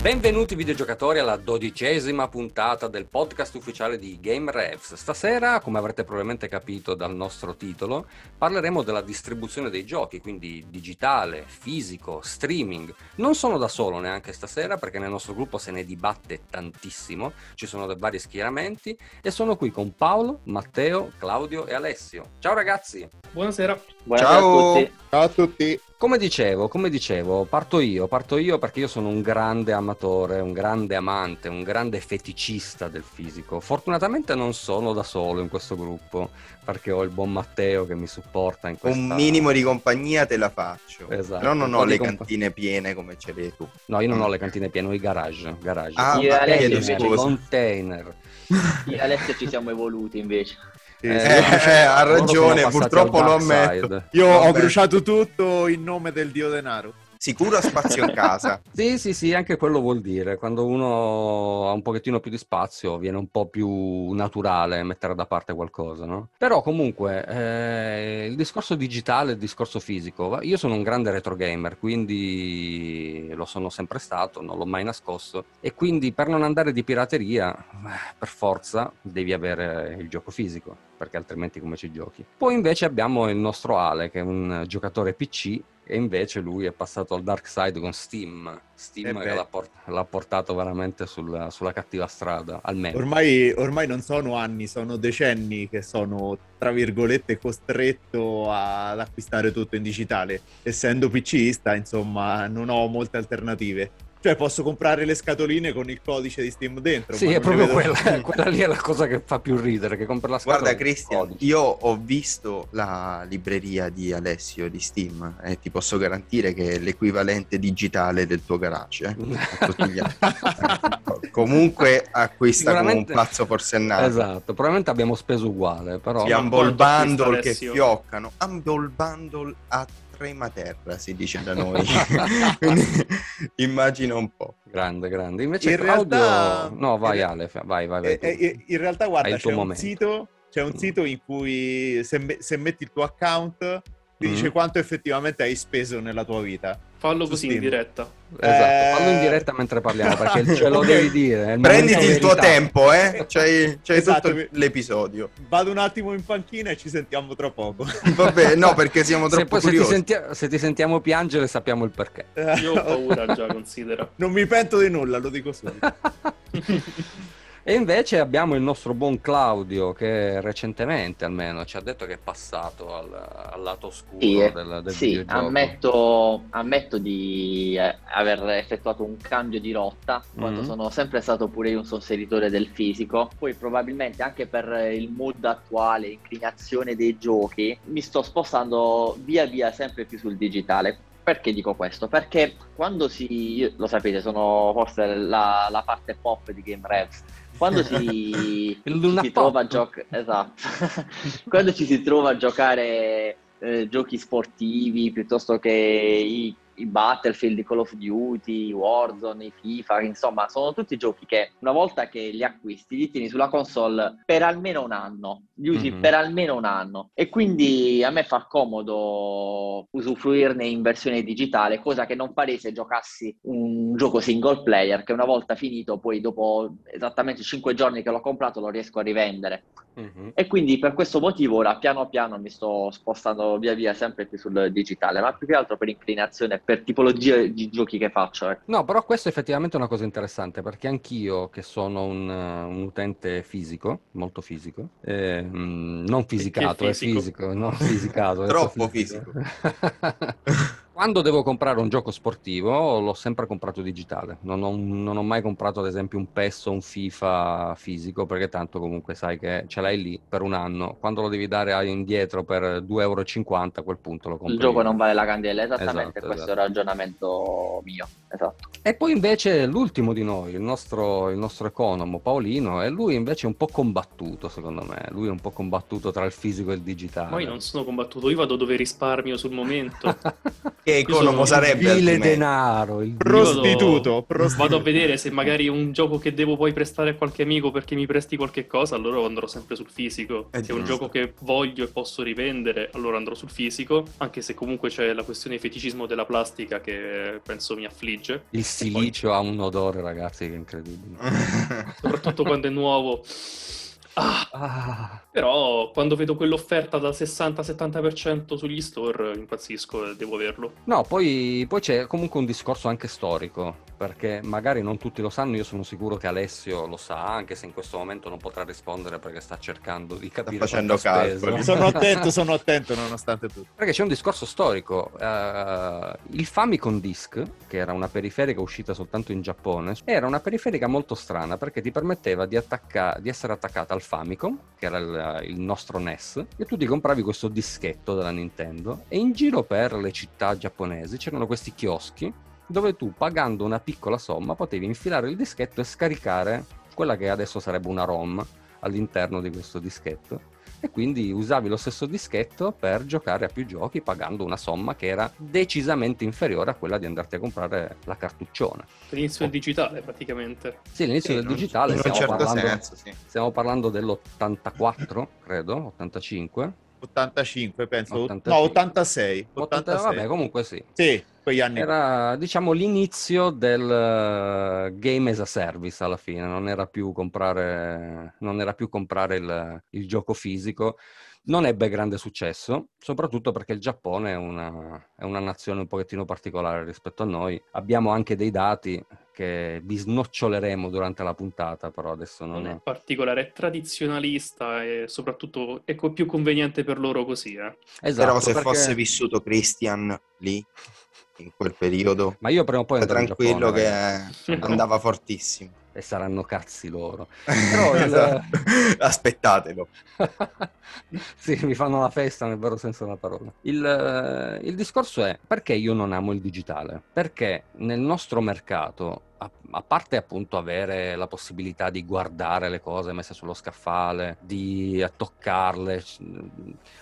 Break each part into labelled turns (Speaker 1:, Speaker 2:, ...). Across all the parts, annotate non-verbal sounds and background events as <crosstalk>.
Speaker 1: Benvenuti videogiocatori alla dodicesima puntata del podcast ufficiale di Game Revs. Stasera, come avrete probabilmente capito dal nostro titolo, parleremo della distribuzione dei giochi, quindi digitale, fisico, streaming. Non sono da solo neanche stasera perché nel nostro gruppo se ne dibatte tantissimo, ci sono dei vari schieramenti e sono qui con Paolo, Matteo, Claudio e Alessio. Ciao ragazzi!
Speaker 2: Buonasera.
Speaker 3: Buonasera
Speaker 4: Ciao.
Speaker 3: a tutti.
Speaker 4: Ciao a tutti.
Speaker 1: Come dicevo, come dicevo, parto io, parto io perché io sono un grande amatore, un grande amante, un grande feticista del fisico. Fortunatamente non sono da solo in questo gruppo, perché ho il buon Matteo che mi supporta in questa...
Speaker 4: Un minimo di compagnia te la faccio.
Speaker 1: Esatto,
Speaker 4: Però non ho le
Speaker 1: compa-
Speaker 4: cantine piene come ce l'hai tu.
Speaker 1: No, io non ho le cantine piene, ho i garage, garage.
Speaker 4: Ah,
Speaker 3: Io e Alessio
Speaker 1: container.
Speaker 3: Io e Alessio ci siamo evoluti invece.
Speaker 4: Eh, eh,
Speaker 1: sono-
Speaker 4: ha ragione, purtroppo lo ammetto.
Speaker 2: Io ho
Speaker 4: Vabbè.
Speaker 2: bruciato tutto in nome del dio denaro.
Speaker 4: Sicuro spazio in casa. <laughs>
Speaker 1: Sì, sì, sì, anche quello vuol dire. Quando uno ha un pochettino più di spazio, viene un po' più naturale mettere da parte qualcosa, no? Però comunque, eh, il discorso digitale e il discorso fisico, io sono un grande retro gamer, quindi lo sono sempre stato, non l'ho mai nascosto, e quindi per non andare di pirateria, per forza, devi avere il gioco fisico, perché altrimenti come ci giochi? Poi invece abbiamo il nostro Ale, che è un giocatore PC, e invece lui è passato al dark side con Steam. Steam
Speaker 2: Eh
Speaker 1: che l'ha, port- l'ha portato veramente sulla, sulla cattiva strada, almeno.
Speaker 2: Ormai, ormai non sono anni, sono decenni che sono, tra virgolette, costretto ad acquistare tutto in digitale. Essendo PCista, insomma, non ho molte alternative. Cioè, posso comprare le scatoline con il codice di Steam dentro.
Speaker 1: Sì, è proprio
Speaker 2: vedo-
Speaker 1: quella, <laughs> quella lì è la cosa che fa più ridere, che compra la scatola
Speaker 4: Guarda Cristian, io ho visto la libreria di Alessio di Steam e ti posso garantire che è l'equivalente digitale del tuo garage. eh, <laughs> a tutti gli altri. <laughs> Comunque acquista come un pazzo forsennato.
Speaker 1: Esatto, probabilmente abbiamo speso uguale, però...
Speaker 4: Gli
Speaker 5: ma
Speaker 4: Humble Bundle che fioccano. Humble Bundle a trema terra, si dice da noi. <laughs> Quindi <laughs> immagina un po'.
Speaker 1: Grande, grande. Invece
Speaker 2: In
Speaker 1: Claudio...
Speaker 2: realtà-
Speaker 1: No, vai Ale, vai, vai, vai.
Speaker 2: Eh, eh, in realtà, guarda, c'è un, sito, c'è un
Speaker 1: Mm.
Speaker 2: sito in cui se, se metti il tuo account ti
Speaker 1: Mm.
Speaker 2: dice quanto effettivamente hai speso nella tua vita.
Speaker 5: Fallo così in diretta.
Speaker 1: Esatto, fallo in
Speaker 2: Eh,
Speaker 1: diretta mentre parliamo, perché ce lo devi dire.
Speaker 4: Prenditi il tuo tempo, eh? C'hai, c'hai
Speaker 2: Esatto,
Speaker 4: tutto l'episodio.
Speaker 2: Vado un attimo in panchina e ci sentiamo tra poco.
Speaker 4: Vabbè, no, perché siamo
Speaker 1: Se,
Speaker 4: troppo
Speaker 1: poi se, ti
Speaker 4: curiosi.
Speaker 1: sentia- se ti sentiamo piangere sappiamo il perché.
Speaker 5: Io ho paura già, considera.
Speaker 2: Non mi pento di nulla, lo dico subito. <laughs>
Speaker 1: E invece abbiamo il nostro buon Claudio che recentemente almeno ci ha detto che è passato al, al lato oscuro
Speaker 3: Sì, eh,
Speaker 1: del, del
Speaker 3: sì ammetto, ammetto di eh, aver effettuato un cambio di rotta, quando
Speaker 1: Mhm.
Speaker 3: sono sempre stato pure io un sostenitore del fisico. Poi probabilmente anche per il mood attuale, inclinazione dei giochi, mi sto spostando via via sempre più sul digitale. Perché dico questo? Perché quando si, lo sapete, sono forse la, la parte pop di Game Revs, quando si, <laughs> si trova a giocare, esatto, <laughs> quando ci si trova a giocare eh, giochi sportivi piuttosto che i, i Battlefield, i Call of Duty, i Warzone, i FIFA, insomma, sono tutti giochi che una volta che li acquisti li tieni sulla console per almeno un anno, li usi
Speaker 1: Mhm.
Speaker 3: per almeno un anno. E quindi a me fa comodo usufruirne in versione digitale, cosa che non farei se giocassi un gioco single player che una volta finito poi dopo esattamente 5 giorni che l'ho comprato lo riesco a rivendere.
Speaker 1: Mhm.
Speaker 3: E quindi per questo motivo ora piano piano mi sto spostando via via sempre più sul digitale, ma più che altro per inclinazione, per tipologia di giochi che faccio. ecco.
Speaker 1: No, però questo è effettivamente una cosa interessante perché anch'io, che sono un, uh, un utente fisico, molto fisico, eh, non fisicato, è
Speaker 5: fisico?
Speaker 1: fisico, non fisicato, ho detto
Speaker 4: Troppo <laughs> <laughs>
Speaker 1: Quando devo comprare un gioco sportivo l'ho sempre comprato digitale, non ho, non ho mai comprato ad esempio un PES o un FIFA fisico perché tanto comunque sai che ce l'hai lì per un anno, quando lo devi dare indietro per 2,50 euro a quel punto lo compro
Speaker 3: Il gioco
Speaker 1: io.
Speaker 3: non vale la candela, esattamente
Speaker 1: Esatto,
Speaker 3: questo
Speaker 1: esatto.
Speaker 3: è il ragionamento mio. Esatto.
Speaker 1: E poi invece l'ultimo di noi, il nostro, il nostro economo Paolino, e lui invece è un po' combattuto secondo me, lui è un po' combattuto tra il fisico e il digitale.
Speaker 5: Ma io non sono combattuto, io vado dove risparmio sul momento. <laughs>
Speaker 4: Che economo sarebbe altrimenti?
Speaker 1: denaro. Il
Speaker 2: Prostituto,
Speaker 5: Vado-
Speaker 2: prostituto.
Speaker 5: Vado a vedere se magari un gioco che devo poi prestare a qualche amico perché mi presti qualche cosa, allora andrò sempre sul fisico.
Speaker 4: È
Speaker 5: se è un
Speaker 4: giusto.
Speaker 5: gioco che voglio e posso rivendere, allora andrò sul fisico, anche se comunque c'è la questione di feticismo della plastica che penso mi affligge,
Speaker 1: Il silicio ha un odore, ragazzi, che è incredibile.
Speaker 5: soprattutto quando è nuovo. Ah,
Speaker 1: Ah,
Speaker 5: però quando vedo quell'offerta da 60-70% sugli store impazzisco e devo averlo.
Speaker 1: No, poi, poi c'è comunque un discorso anche storico, perché magari non tutti lo sanno, io sono sicuro che Alessio lo sa, anche se in questo momento non potrà rispondere perché sta cercando di capire
Speaker 4: facendo
Speaker 1: ha speso.
Speaker 4: calcoli. <laughs>
Speaker 2: Sono attento, sono attento nonostante tutto.
Speaker 1: Perché c'è un discorso storico. eh, il Famicom Disk, che era una periferica uscita soltanto in Giappone, era una periferica molto strana perché ti permetteva di, attacca- di essere attaccata al Famicom, che era il, il nostro NES, e tu ti compravi questo dischetto della Nintendo e in giro per le città giapponesi c'erano questi chioschi dove tu pagando una piccola somma potevi infilare il dischetto e scaricare quella che adesso sarebbe una ROM all'interno di questo dischetto e quindi usavi lo stesso dischetto per giocare a più giochi pagando una somma che era decisamente inferiore a quella di andarti a comprare la cartuccione.
Speaker 5: L'inizio del digitale praticamente.
Speaker 1: Sì, l'inizio
Speaker 4: Sì,
Speaker 1: del digitale
Speaker 4: in un
Speaker 1: stiamo,
Speaker 4: certo
Speaker 1: parlando,
Speaker 4: senso, sì.
Speaker 1: stiamo parlando dell'84, credo, 85.
Speaker 2: 85 penso,
Speaker 1: 85.
Speaker 2: no 86.
Speaker 1: 80,
Speaker 2: 86.
Speaker 1: vabbè, comunque sì.
Speaker 2: Sì, quegli anni.
Speaker 1: Era diciamo l'inizio del eh, game as a service alla fine, non era più comprare, non era più comprare il, il gioco fisico. Non ebbe grande successo, soprattutto perché il Giappone è una, è una nazione un pochettino particolare rispetto a noi. Abbiamo anche dei dati che vi snoccioleremo durante la puntata, però adesso non,
Speaker 5: Non è particolare, è tradizionalista e soprattutto è co- più conveniente per loro così. Eh.
Speaker 1: Esatto,
Speaker 4: Però se
Speaker 1: perché-
Speaker 4: fosse vissuto Christian lì, in quel periodo,
Speaker 1: Ma io prima o poi
Speaker 4: tranquillo
Speaker 1: Giappone,
Speaker 4: che eh, <laughs> andava fortissimo.
Speaker 1: E saranno cazzi loro. <laughs> Il-
Speaker 4: Esatto. Aspettatelo. <laughs>
Speaker 1: sì, mi fanno la festa nel vero senso della parola. Il, eh, il discorso è perché io non amo il digitale? Perché nel nostro mercato, a, a parte appunto avere la possibilità di guardare le cose messe sullo scaffale, di toccarle,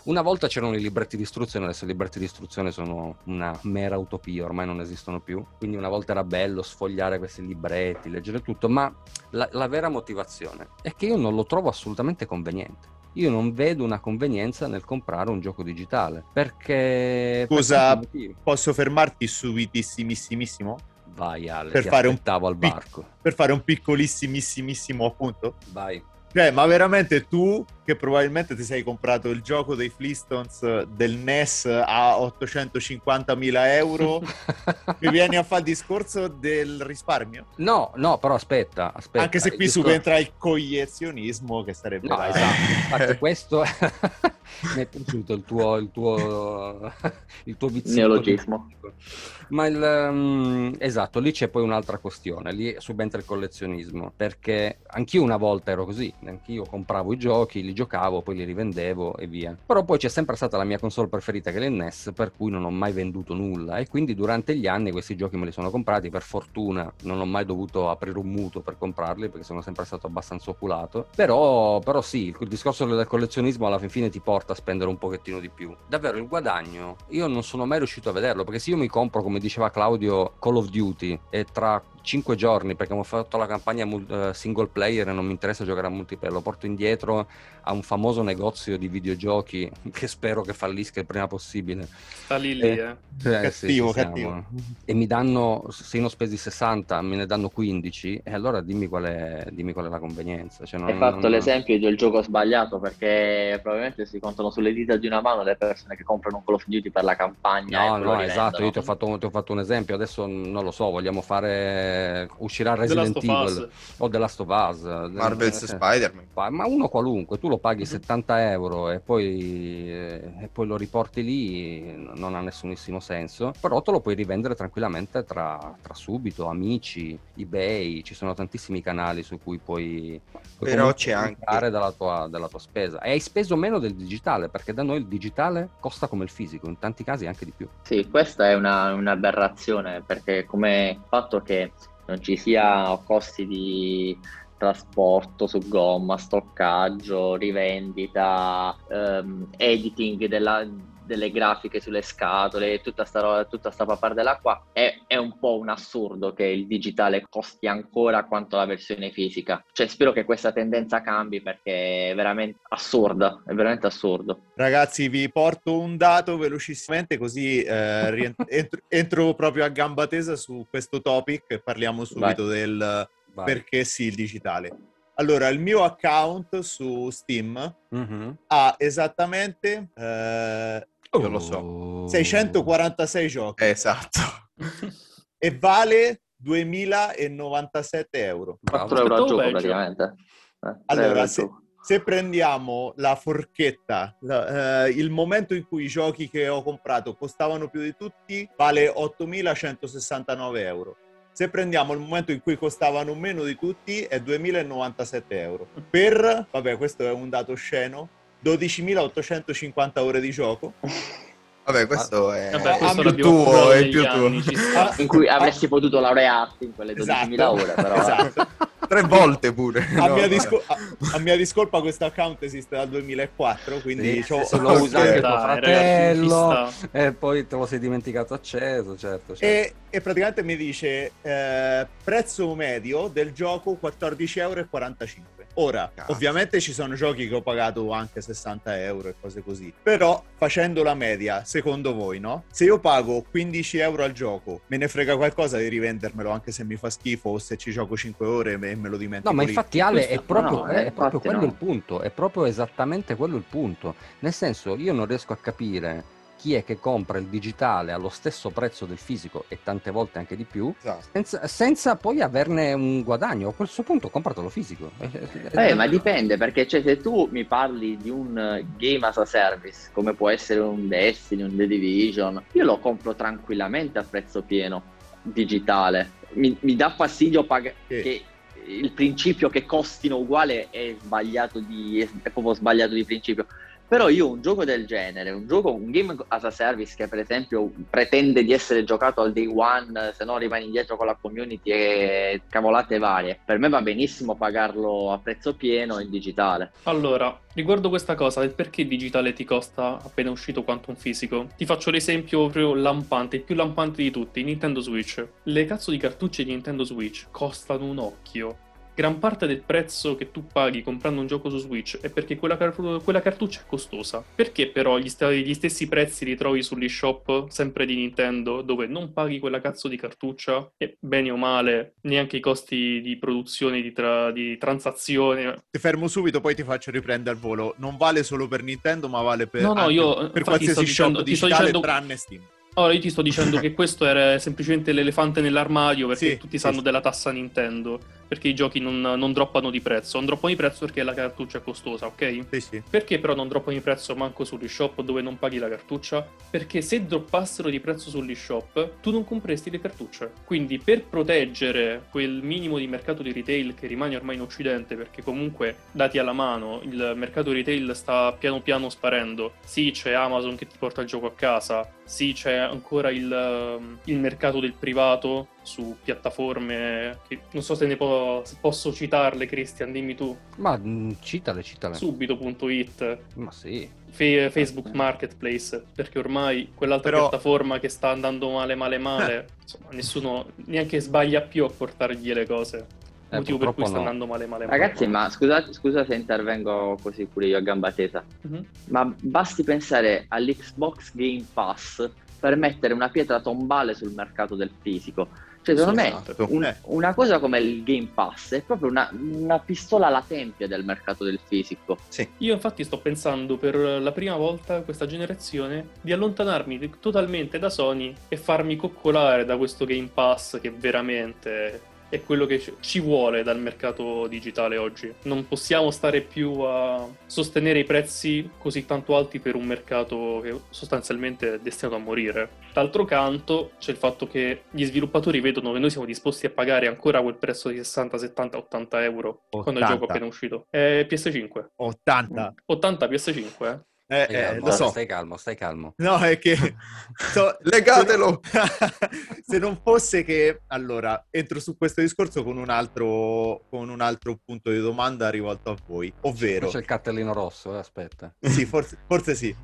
Speaker 1: una volta c'erano i libretti di istruzione, adesso i libretti di istruzione sono una mera utopia, ormai non esistono più. Quindi una volta era bello sfogliare questi libretti, leggere tutto, ma la, la vera motivazione è che io non lo trovo assolutamente conveniente. Io non vedo una convenienza nel comprare un gioco digitale perché. per
Speaker 2: Scusa,
Speaker 1: motivi.
Speaker 2: Posso fermarti subitissimissimo?
Speaker 1: Vai, Ale,
Speaker 2: per fare un
Speaker 1: aspettavo al barco.
Speaker 2: Per fare un piccolissimissimo appunto?
Speaker 1: Vai.
Speaker 2: Cioè, ma veramente tu, che probabilmente ti sei comprato il gioco dei Flintstones del NES a 850.000 euro, <laughs> mi vieni a fare il discorso del risparmio?
Speaker 1: no, no, però aspetta, aspetta.
Speaker 2: Anche se qui
Speaker 1: discor-
Speaker 2: subentra il cogliezionismo, che sarebbe...
Speaker 1: No,
Speaker 2: la-
Speaker 1: esatto. Infatti, <laughs> questo mi è piaciuto il tuo, il tuo, <laughs> il tuo vizio.
Speaker 3: Neologismo.
Speaker 1: Ma il, ehm, esatto, lì c'è poi un'altra questione, lì subentra il collezionismo, perché anch'io una volta ero così, anch'io compravo i giochi, li giocavo, poi li rivendevo e via. Però poi c'è sempre stata la mia console preferita che è il NES, per cui non ho mai venduto nulla e quindi durante gli anni questi giochi me li sono comprati, per fortuna non ho mai dovuto aprire un mutuo per comprarli perché sono sempre stato abbastanza oculato. Però, però sì, il discorso del collezionismo alla fin fine ti porta a spendere un pochettino di più. Davvero il guadagno, io non sono mai riuscito a vederlo perché se io mi compro, come diceva Claudio, Call of Duty e tra 5 giorni perché ho fatto la campagna eh, single player e non mi interessa giocare a multiplayer, lo porto indietro a un famoso negozio di videogiochi <laughs> che spero che fallisca il prima possibile.
Speaker 5: Sta lì lì,
Speaker 1: Eh.
Speaker 5: eh.
Speaker 1: Eh,
Speaker 2: Cattivo,
Speaker 1: siamo.
Speaker 2: cattivo.
Speaker 1: E mi danno, se ne ho spesi 60, me ne danno 15, e allora dimmi qual è, dimmi qual è la convenienza. Cioè, non-
Speaker 3: Hai fatto
Speaker 1: non-
Speaker 3: l'esempio del gioco sbagliato perché probabilmente si contano sulle dita di una mano le persone che comprano un Call of Duty per la campagna. e
Speaker 1: No, no,
Speaker 3: rivendono.
Speaker 1: esatto, io ti ho, fatto, ti ho fatto un esempio, adesso non lo so, vogliamo fare, uscirà
Speaker 5: The Last
Speaker 1: Resident Evil o The Last of Us.
Speaker 4: Marvel's
Speaker 1: Eh,
Speaker 4: Spider-Man.
Speaker 1: Ma uno qualunque, tu lo paghi
Speaker 5: Mhm.
Speaker 1: 70 euro e poi, eh, e poi lo riporti lì, non ha nessunissimo senso, però te lo puoi rivendere tranquillamente tra, tra subito, amici, ebay, ci sono tantissimi canali su cui puoi, puoi
Speaker 4: Però c'è anche-
Speaker 1: della tua, della tua spesa e hai speso meno del digitale perché da noi il digitale costa come il fisico, in tanti casi anche di più.
Speaker 3: Sì, questa è una, un'aberrazione perché come il fatto che non ci sia costi di trasporto su gomma, stoccaggio, rivendita, ehm, editing della- delle grafiche sulle scatole, tutta sta, roba, tutta sta pappardella qua, è, è un po' un assurdo che il digitale costi ancora quanto la versione fisica. Cioè spero che questa tendenza cambi perché è veramente assurda, è veramente assurdo.
Speaker 2: Ragazzi, vi porto un dato velocissimamente così eh, <laughs> rientro, entro, entro, proprio a gamba tesa su questo topic e parliamo subito Vai. del Vai. perché sì il digitale. Allora, il mio account su Steam mm-hmm. ha esattamente, eh,
Speaker 4: oh. io lo so,
Speaker 2: 646 giochi.
Speaker 4: Esatto.
Speaker 2: e vale 2097 euro.
Speaker 3: 4 euro al gioco praticamente.
Speaker 2: Eh, allora, se, se, prendiamo la forchetta, la, eh, il momento in cui i giochi che ho comprato costavano più di tutti, vale 8169 euro. Se prendiamo il momento in cui costavano meno di tutti è 2.097 euro. Per, vabbè questo è un dato sceno, 12.850 ore di gioco.
Speaker 4: Vabbè, questo è, Vabbè, questo più tuo, è più tuo.
Speaker 3: In cui avresti potuto laurearti in quelle 12.000 esatto. ore, però. Esatto. <laughs>
Speaker 4: Tre volte pure.
Speaker 2: A, no, mia discol- a, a, mia discolpa questo account esiste dal 2004, quindi
Speaker 1: sì, se lo usa anche tuo fratello e poi te lo sei dimenticato acceso, certo. certo.
Speaker 2: E, e, praticamente mi dice eh, prezzo medio del gioco 14,45 euro. Ora, Cazzo. ovviamente ci sono giochi che ho pagato anche 60 euro e cose così, però facendo la media, secondo voi, no? Se io pago 15 euro al gioco, me ne frega qualcosa di rivendermelo anche se mi fa schifo o se ci gioco 5 ore e me lo dimentico.
Speaker 1: No, ma infatti Ale è proprio, no, è proprio quello no. il punto, è proprio esattamente quello il punto. Nel senso, io non riesco a capire chi è che compra il digitale allo stesso prezzo del fisico e tante volte anche di più, esatto. senza, senza, poi averne un guadagno. A questo punto compratelo fisico.
Speaker 3: Eh, ma dipende, perché cioè, se tu mi parli di un game as a service, come può essere un Destiny, un The Division, io lo compro tranquillamente a prezzo pieno digitale. Mi, mi dà fastidio pag- sì. che il principio che costino uguale è sbagliato di, è proprio sbagliato di principio però io un gioco del genere, un gioco, un game as a service che per esempio pretende di essere giocato al day one, se no rimani indietro con la community e cavolate varie, per me va benissimo pagarlo a prezzo pieno in digitale.
Speaker 5: Allora, riguardo questa cosa del perché il digitale ti costa appena uscito quanto un fisico, ti faccio l'esempio proprio lampante, il più lampante di tutti, Nintendo Switch. Le cazzo di cartucce di Nintendo Switch costano un occhio gran parte del prezzo che tu paghi comprando un gioco su Switch è perché quella, car- quella cartuccia è costosa. Perché però gli, st- gli, stessi prezzi li trovi sull'eShop sempre di Nintendo, dove non paghi quella cazzo di cartuccia e bene o male neanche i costi di produzione, di, tra- di transazione.
Speaker 2: Ti fermo subito, poi ti faccio riprendere al volo. Non vale solo per Nintendo, ma vale per,
Speaker 5: no, no, io,
Speaker 2: per qualsiasi dicendo, shop digitale dicendo... tranne Steam.
Speaker 5: Allora, io ti sto dicendo <laughs> che questo era semplicemente l'elefante nell'armadio perché sì, tutti sanno sì, della tassa Nintendo perché i giochi non, non, droppano di prezzo. Non droppano di prezzo perché la cartuccia è costosa, ok?
Speaker 2: Sì, sì.
Speaker 5: Perché però non droppano di prezzo manco sull'eShop dove non paghi la cartuccia? Perché se droppassero di prezzo sull'eShop, tu non compresti le cartucce. Quindi per proteggere quel minimo di mercato di retail che rimane ormai in Occidente, perché comunque, dati alla mano, il mercato retail sta piano piano sparendo. Sì, c'è Amazon che ti porta il gioco a casa, sì, c'è ancora il, il mercato del privato su piattaforme che non so se ne po- se posso citarle, Christian, dimmi tu.
Speaker 1: Ma mm, citale, citale.
Speaker 5: Subito.it.
Speaker 1: Ma sì.
Speaker 5: Fe- Facebook Marketplace, perché ormai quell'altra Però... piattaforma che sta andando male, male, male, eh. insomma, nessuno neanche sbaglia più a portargli le cose. Eh, motivo per cui sta no. andando male male
Speaker 3: ragazzi ma scusate, scusa se intervengo così pure io a gamba tesa mm-hmm. ma basti pensare all'Xbox Game Pass per mettere una pietra tombale sul mercato del fisico cioè, secondo me esatto. un, una cosa come il Game Pass è proprio una, una, pistola alla tempia del mercato del fisico.
Speaker 5: Sì. Io infatti sto pensando per la prima volta questa generazione di allontanarmi totalmente da Sony e farmi coccolare da questo Game Pass che veramente è quello che ci vuole dal mercato digitale oggi. Non possiamo stare più a sostenere i prezzi così tanto alti per un mercato che sostanzialmente è destinato a morire. D'altro canto c'è il fatto che gli sviluppatori vedono che noi siamo disposti a pagare ancora quel prezzo di 60, 70, 80 euro 80. quando il gioco è appena uscito. È PS5.
Speaker 2: 80.
Speaker 5: 80 PS5, eh?
Speaker 2: Eh,
Speaker 1: Stai
Speaker 2: eh,
Speaker 1: calmo,
Speaker 2: lo so.
Speaker 1: stai calmo, stai calmo.
Speaker 2: No, è che... <laughs> so-
Speaker 4: Legatelo! <laughs>
Speaker 2: Se non fosse che... Allora, entro su questo discorso con un altro, con un altro punto di domanda rivolto a voi, ovvero...
Speaker 1: C'è il cartellino rosso, eh, aspetta.
Speaker 2: Sì, <laughs> forse, forse sì.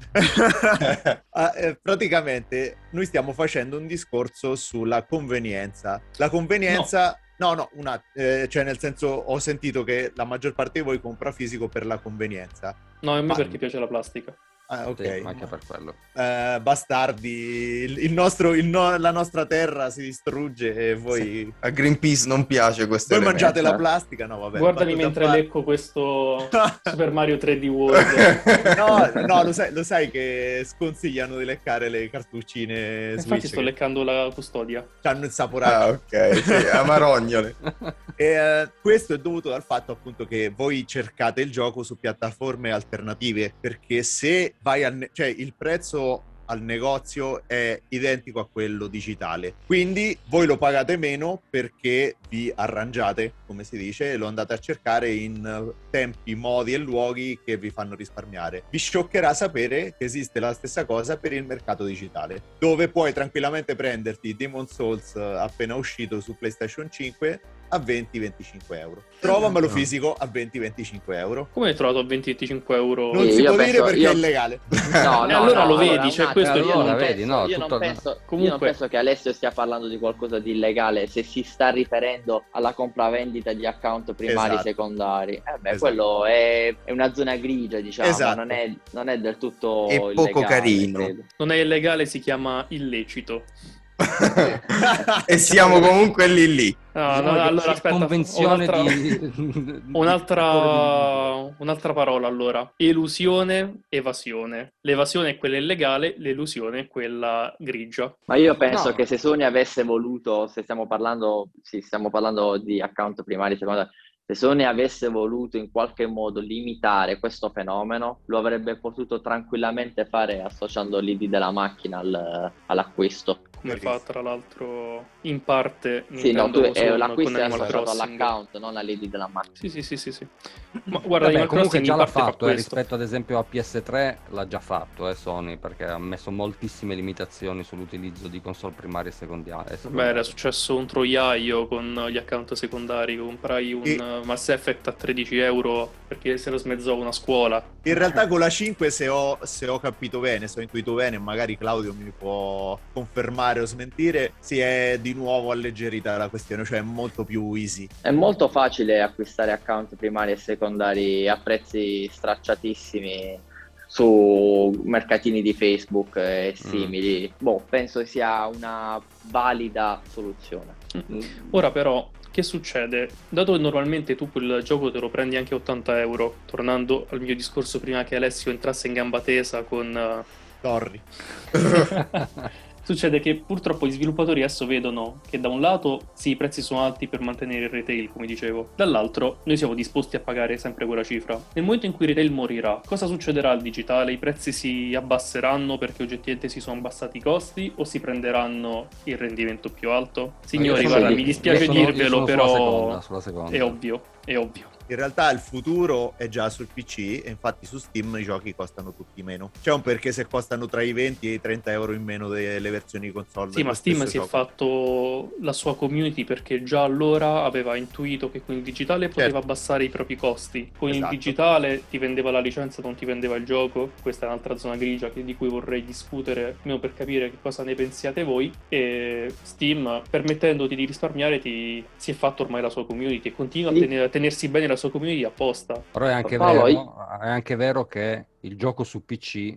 Speaker 2: Ah, eh, praticamente noi stiamo facendo un discorso sulla convenienza. La convenienza... No, no, un att- eh, cioè nel senso ho sentito che la maggior parte di voi compra fisico per la convenienza.
Speaker 5: No, a me perché piace la plastica.
Speaker 2: Ah, ok.
Speaker 1: Sì, anche per quello.
Speaker 2: Eh, bastardi, il, il nostro, il no- la nostra terra si distrugge e voi,
Speaker 4: A Greenpeace non piace questo
Speaker 2: voi
Speaker 4: elemento.
Speaker 2: mangiate la plastica? No, vabbè.
Speaker 5: Guardami
Speaker 2: battuta
Speaker 5: mentre
Speaker 2: a parte.
Speaker 5: lecco questo <laughs> Super Mario 3D World. <laughs>
Speaker 2: No, no, lo sai, lo sai che sconsigliano di leccare le cartuccine
Speaker 5: Infatti
Speaker 2: Switch
Speaker 5: sto
Speaker 2: che
Speaker 5: leccando la custodia.
Speaker 2: hanno il saporato.
Speaker 4: Ah, ok, sì, <laughs> amarognole.
Speaker 2: E eh, questo è dovuto dal fatto appunto che voi cercate il gioco su piattaforme alternative perché se vai al ne- cioè il prezzo al negozio è identico a quello digitale. Quindi voi lo pagate meno perché vi arrangiate come si dice e lo andate a cercare in tempi modi e luoghi che vi fanno risparmiare. Vi scioccherà sapere che esiste la stessa cosa per il mercato digitale dove puoi tranquillamente prenderti Demon Souls appena uscito su PlayStation 5 a 20-25 euro. Trovamelo
Speaker 4: No.
Speaker 2: fisico a 20-25 euro.
Speaker 5: Come hai trovato a 20-25 euro?
Speaker 2: Non
Speaker 3: Sì,
Speaker 2: si
Speaker 3: io
Speaker 2: può dire
Speaker 3: penso-
Speaker 2: perché
Speaker 3: io-
Speaker 2: è illegale. <laughs>
Speaker 3: No,
Speaker 5: E allora lo vedi, cioè,
Speaker 3: attimo,
Speaker 5: questo è il
Speaker 3: io
Speaker 5: punto.
Speaker 3: non
Speaker 1: Vedi,
Speaker 3: penso,
Speaker 1: no,
Speaker 3: io non
Speaker 1: tutto-
Speaker 3: penso- io non penso che Alessio stia parlando di qualcosa di illegale se si sta riferendo alla compravendita di account primari e
Speaker 2: Esatto.
Speaker 3: secondari. Eh beh,
Speaker 2: Esatto.
Speaker 3: quello è, è una zona grigia, diciamo,
Speaker 2: Esatto.
Speaker 3: non, è, non è del tutto
Speaker 4: È poco
Speaker 3: illegale,
Speaker 4: carino.
Speaker 3: credo.
Speaker 5: Non è illegale, si chiama illecito. <laughs>
Speaker 4: e siamo comunque lì lì.
Speaker 5: No, no, allora aspetta,
Speaker 1: convenzione
Speaker 5: un'altra,
Speaker 1: di... <laughs>
Speaker 5: un'altra, un'altra parola allora. Elusione, evasione. L'evasione è quella illegale, l'elusione è quella grigia.
Speaker 3: Ma io penso
Speaker 1: No.
Speaker 3: che se Sony avesse voluto, se stiamo parlando, sì, stiamo parlando di account primari secondari, se Sony avesse voluto in qualche modo limitare questo fenomeno, lo avrebbe potuto tranquillamente fare associando l'ID della macchina al- all'acquisto.
Speaker 5: Come fa tra l'altro in parte
Speaker 3: Sì, no, tu, eh,
Speaker 5: con-
Speaker 3: l'acquisto è associato all'account, non all'ID della macchina.
Speaker 5: Sì, sì, sì, sì, sì. Ma guarda,
Speaker 1: Vabbè, comunque già l'ha
Speaker 5: parte fa
Speaker 1: fatto eh, rispetto ad esempio a PS3 l'ha già fatto eh, Sony perché ha messo moltissime limitazioni sull'utilizzo di console primarie e secondarie.
Speaker 5: Beh, era successo un troiaio con gli account secondari. Comprai un
Speaker 2: E-
Speaker 5: Mass Effect a 13 euro perché se lo smezzò una scuola.
Speaker 2: In realtà con la 5, se ho, se ho capito bene, se ho intuito bene, magari Claudio mi può confermare o smentire, si è di nuovo alleggerita la questione, cioè è molto più easy.
Speaker 3: È molto facile acquistare account primari e secondari a prezzi stracciatissimi su mercatini di Facebook e simili. Boh, penso sia una valida soluzione.
Speaker 5: Ora però, che succede? Dato che normalmente tu quel gioco te lo prendi anche a 80 euro, tornando al mio discorso prima che Alessio entrasse in gamba tesa con... eh,
Speaker 2: Sorry. <laughs>
Speaker 5: Succede che purtroppo gli sviluppatori adesso vedono che da un lato sì, i prezzi sono alti per mantenere il retail, come dicevo, dall'altro noi siamo disposti a pagare sempre quella cifra. Nel momento in cui il retail morirà, cosa succederà al digitale? I prezzi si abbasseranno perché oggettivamente si sono abbassati i costi o si prenderanno il rendimento più alto? Signori, guarda, mi dispiace
Speaker 1: sono-
Speaker 5: dirvelo, però
Speaker 1: seconda, seconda.
Speaker 5: è ovvio, è ovvio.
Speaker 2: In realtà il futuro è già sul PC e infatti su Steam i giochi costano tutti meno. C'è un perché se costano tra i 20 e i 30 euro in meno delle versioni console.
Speaker 5: Sì, ma Steam si è
Speaker 2: gioco.
Speaker 5: fatto la sua community perché già allora aveva intuito che con il digitale poteva
Speaker 2: Certo.
Speaker 5: abbassare i propri costi. Con
Speaker 2: Esatto.
Speaker 5: il digitale ti vendeva la licenza, non ti vendeva il gioco. Questa è un'altra zona grigia che- di cui vorrei discutere, almeno per capire che cosa ne pensiate voi. E Steam, permettendoti di risparmiare, ti... si è fatto ormai la sua community e continua a,
Speaker 3: Sì.
Speaker 5: tenere- a tenersi bene la sua community apposta.
Speaker 1: Però è anche,
Speaker 3: Paolo,
Speaker 1: vero, è anche vero che il gioco su PC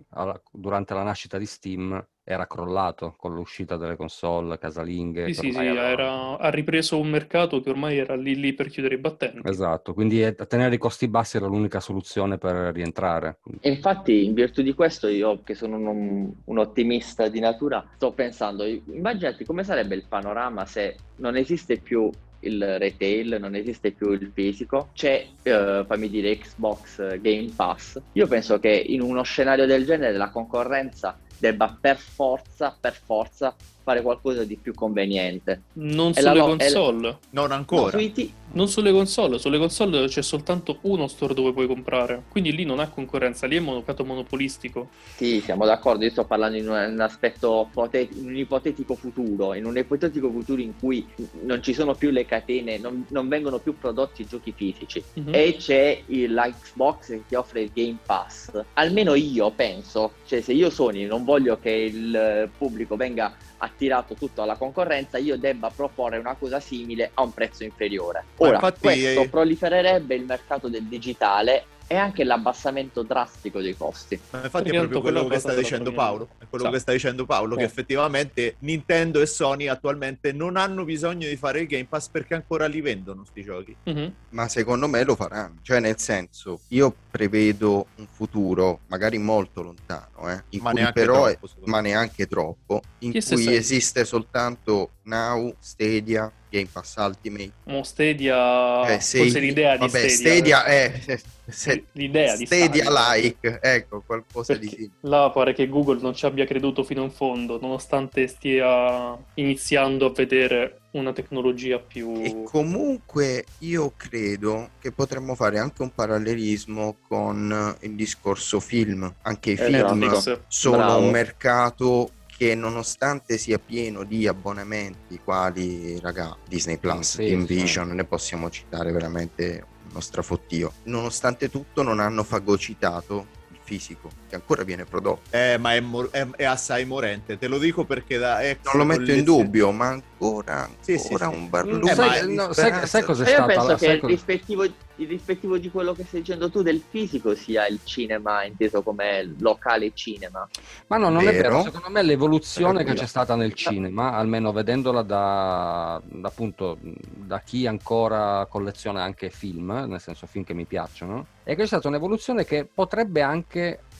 Speaker 1: durante la nascita di Steam era crollato con l'uscita delle console casalinghe.
Speaker 5: Sì, sì, sì,
Speaker 1: avevano-
Speaker 5: era- ha ripreso un mercato che ormai era lì lì per chiudere i battenti.
Speaker 1: Esatto, quindi tenere i costi bassi era l'unica soluzione per rientrare.
Speaker 3: E infatti, in virtù di questo, io che sono un, un ottimista di natura, sto pensando, immaginati come sarebbe il panorama se non esiste più il retail, non esiste più il fisico, c'è, eh, fammi dire, Xbox Game Pass. Io penso che in uno scenario del genere la concorrenza debba per forza, per forza fare qualcosa di più conveniente.
Speaker 5: Non
Speaker 3: È la
Speaker 5: sulle
Speaker 3: lo-
Speaker 5: console.
Speaker 2: Non
Speaker 3: No,
Speaker 2: ancora.
Speaker 3: sui ti-
Speaker 5: Non sulle console, sulle console c'è soltanto uno store dove puoi comprare, quindi lì non ha concorrenza, lì è un mercato monopolistico.
Speaker 3: Sì, siamo d'accordo, io sto parlando in un, in un aspetto, ipote- in un ipotetico futuro, in un ipotetico futuro in cui non ci sono più le catene, non, non vengono più prodotti giochi fisici
Speaker 5: Mhm.
Speaker 3: e c'è il, la Xbox che ti offre il Game Pass. Almeno io penso, cioè se io Sony non voglio che il pubblico venga attirato tutto alla concorrenza, io debba proporre una cosa simile a un prezzo inferiore. Ora,
Speaker 2: infatti,
Speaker 3: questo
Speaker 2: eh,
Speaker 3: prolifererebbe il mercato del digitale e anche l'abbassamento drastico dei costi.
Speaker 2: Ma infatti
Speaker 5: Perché
Speaker 2: è proprio quello che sta
Speaker 5: cosa
Speaker 2: dicendo Paolo. È quello che sta dicendo Paolo, che
Speaker 3: Sì.
Speaker 2: effettivamente Nintendo e Sony attualmente non hanno bisogno di fare il Game Pass perché ancora li vendono sti giochi.
Speaker 5: Mhm.
Speaker 4: Ma secondo me lo faranno, cioè nel senso, io prevedo un futuro, magari molto lontano, eh, in
Speaker 2: Ma
Speaker 4: cui
Speaker 2: neanche
Speaker 4: però,
Speaker 2: troppo,
Speaker 4: ma neanche troppo, in
Speaker 5: Chi
Speaker 4: cui esiste soltanto Now, Stadia, Game Pass Ultimate.
Speaker 5: Mo Stadia,
Speaker 4: eh, sei-
Speaker 5: forse l'idea di
Speaker 4: vabbè,
Speaker 5: Stadia.
Speaker 4: Stadia è se-
Speaker 5: l'idea di
Speaker 4: Stadia
Speaker 5: Stadia.
Speaker 4: like, ecco, qualcosa di
Speaker 5: Perché
Speaker 4: simile.
Speaker 5: là pare che Google non ci abbia creduto fino in fondo, nonostante stia iniziando a vedere una tecnologia più...
Speaker 4: E comunque io credo che potremmo fare anche un parallelismo con il discorso film. Anche i
Speaker 3: Eh,
Speaker 4: film
Speaker 5: Netflix.
Speaker 4: sono
Speaker 3: Bravo.
Speaker 4: un mercato che nonostante sia pieno di abbonamenti quali raga, Disney Plus,
Speaker 1: Sì,
Speaker 4: Invision, ne possiamo citare veramente uno strafottio. Nonostante tutto non hanno fagocitato fisico che ancora viene prodotto.
Speaker 2: Eh, ma è, mor- è- è assai morente, te lo dico perché da
Speaker 4: Non lo metto in dubbio, ma ancora,
Speaker 2: Sì, sì,
Speaker 4: ancora
Speaker 2: sì.
Speaker 4: un barlume
Speaker 2: Eh,
Speaker 1: sai, no, sai- sai cos'è
Speaker 3: io
Speaker 1: stata
Speaker 3: penso
Speaker 1: la-
Speaker 3: che il rispettivo, il rispettivo di quello che stai dicendo tu del fisico sia il cinema inteso come locale cinema.
Speaker 1: Ma no, non è
Speaker 4: Vero.
Speaker 1: vero. Secondo me l'evoluzione che c'è stata nel cinema, almeno vedendola da, da, appunto da chi ancora colleziona anche film, nel senso film che mi piacciono, è che c'è stata un'evoluzione che potrebbe anche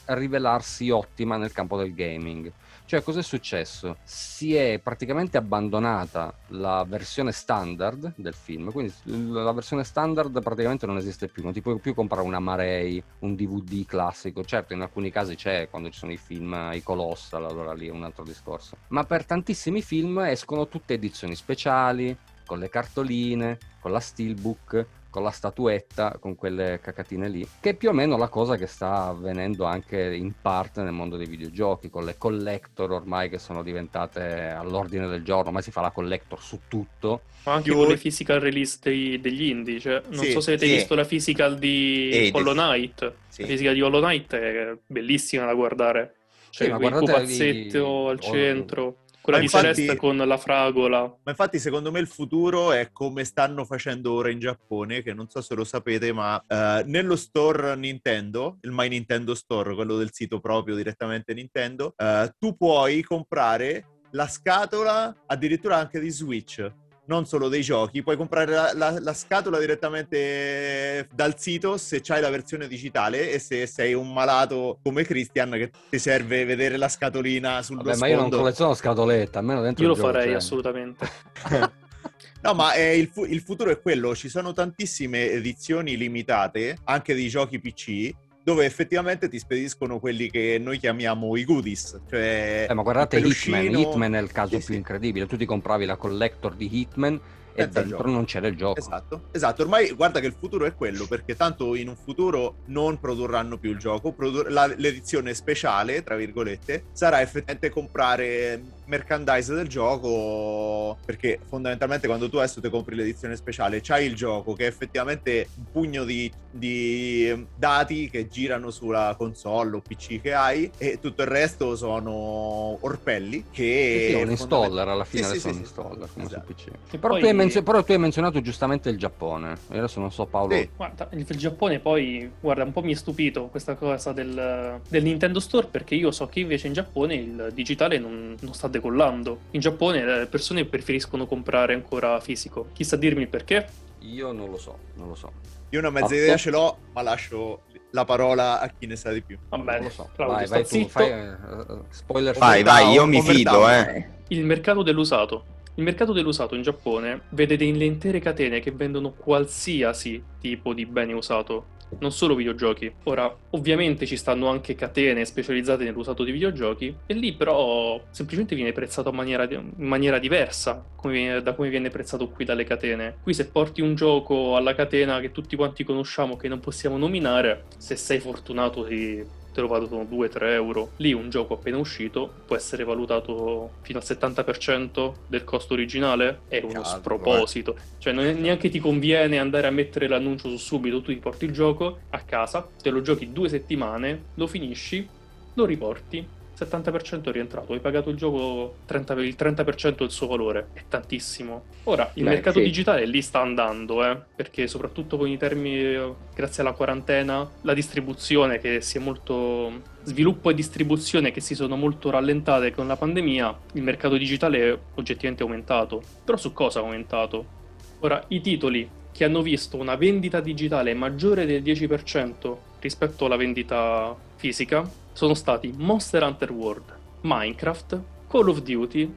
Speaker 1: rivelarsi ottima nel campo del gaming. Cioè, cos'è successo? Si è praticamente abbandonata la versione standard del film, quindi la versione standard praticamente non esiste più, non ti puoi più comprare una Marei, un DVD classico, certo in alcuni casi c'è quando ci sono i film, i Colossal, allora lì è un altro discorso, ma per tantissimi film escono tutte edizioni speciali, con le cartoline, con la steelbook, con la statuetta, con quelle cacatine lì, che è più o meno la cosa che sta avvenendo anche in parte nel mondo dei videogiochi, con le collector ormai che sono diventate all'ordine del giorno, ormai si fa la collector su tutto.
Speaker 5: Ma anche con le physical release dei- degli indie, cioè, non
Speaker 2: Sì,
Speaker 5: so se avete
Speaker 3: sì.
Speaker 5: visto la physical di
Speaker 4: Edith.
Speaker 5: Hollow Knight.
Speaker 4: Sì.
Speaker 5: La fisica di Hollow Knight è bellissima da guardare. C'è
Speaker 1: Sì, ma
Speaker 5: il
Speaker 1: guardate
Speaker 5: pupazzetto
Speaker 1: i-
Speaker 5: al centro, quella
Speaker 2: Ma
Speaker 5: di
Speaker 2: infatti-
Speaker 5: Celeste con la fragola.
Speaker 2: Ma infatti, secondo me, il futuro è come stanno facendo ora in Giappone, che non so se lo sapete, ma eh, nello store Nintendo, il My Nintendo Store, quello del sito proprio direttamente Nintendo, eh, tu puoi comprare la scatola addirittura anche di Switch. Non solo dei giochi, puoi comprare la, la- la scatola direttamente dal sito se c'hai la versione digitale e se sei un malato come Christian che ti serve vedere la scatolina sullo
Speaker 1: Vabbè, ma io non
Speaker 2: sfondo.
Speaker 1: colleziono scatoletta, almeno dentro
Speaker 5: Io lo
Speaker 1: gioco
Speaker 5: farei
Speaker 1: c'è.
Speaker 5: assolutamente. <laughs>
Speaker 2: No, ma eh, il, fu- il futuro è quello, ci sono tantissime edizioni limitate, anche di giochi PC, dove effettivamente ti spediscono quelli che noi chiamiamo i goodies, cioè
Speaker 1: Eh, ma guardate Hitman, Hitman è il caso
Speaker 2: Sì,
Speaker 1: più
Speaker 2: sì.
Speaker 1: incredibile. Tu ti compravi la collector di Hitman e dentro
Speaker 2: gioco.
Speaker 1: non c'era il gioco.
Speaker 2: Esatto, esatto, ormai guarda che il futuro è quello, perché tanto in un futuro non produrranno più il gioco, produr- la- l'edizione speciale, tra virgolette, sarà effettivamente comprare merchandise del gioco, perché fondamentalmente quando tu adesso ti compri l'edizione speciale c'hai il gioco che è effettivamente un pugno di, di dati che girano sulla console o PC che hai e tutto il resto sono orpelli che...
Speaker 1: Sì, sì, è un installer alla fine
Speaker 2: Sì, sì, sì,
Speaker 1: installer come
Speaker 2: esatto.
Speaker 1: su PC. Tu hai menzo- però tu hai menzionato giustamente il Giappone. Adesso non so Paolo.
Speaker 2: Sì.
Speaker 5: Guarda, il il Giappone poi, guarda, un po' mi è stupito questa cosa del, del Nintendo Store perché io so che invece in Giappone il digitale non, non sta decollando. In Giappone le persone preferiscono comprare ancora fisico. Chissà dirmi il perché?
Speaker 1: Io non lo so, non lo so.
Speaker 2: Io una mezza
Speaker 1: Ah,
Speaker 2: idea
Speaker 1: oh.
Speaker 2: ce l'ho, ma lascio la parola a chi ne sa di più.
Speaker 5: Vabbè,
Speaker 1: non lo so.
Speaker 5: Claudio,
Speaker 1: vai, vai tu, fai eh, eh, spoiler.
Speaker 4: Vai, vai, io mi fido, eh.
Speaker 5: Il mercato dell'usato. Il mercato dell'usato in Giappone vede delle intere catene che vendono qualsiasi tipo di bene usato. non solo videogiochi. Ora, ovviamente ci stanno anche catene specializzate nell'usato di videogiochi e lì però semplicemente viene prezzato in maniera, in maniera diversa come, da come viene prezzato qui dalle catene. Qui se porti un gioco alla catena che tutti quanti conosciamo che non possiamo nominare, se sei fortunato ti te lo valutano 2-3 euro. Lì un gioco appena uscito può essere valutato fino al 70% del costo originale. È uno
Speaker 2: Cazzo,
Speaker 5: sproposito. Cioè, non neanche ti conviene andare a mettere l'annuncio su subito. Tu ti porti il gioco a casa, te lo giochi due settimane, lo finisci, lo riporti. 70% è rientrato, hai pagato il gioco 30 il 30% del suo valore, è tantissimo. Ora, il
Speaker 3: Beh,
Speaker 5: mercato
Speaker 3: sì.
Speaker 5: digitale lì sta andando, eh, perché soprattutto con i termini, grazie alla quarantena, la distribuzione che si è molto... sviluppo e distribuzione che si sono molto rallentate con la pandemia, il mercato digitale è oggettivamente aumentato. Però su cosa è aumentato? Ora, i titoli che hanno visto una vendita digitale maggiore del 10% rispetto alla vendita fisica sono stati Monster Hunter World, Minecraft, Call of Duty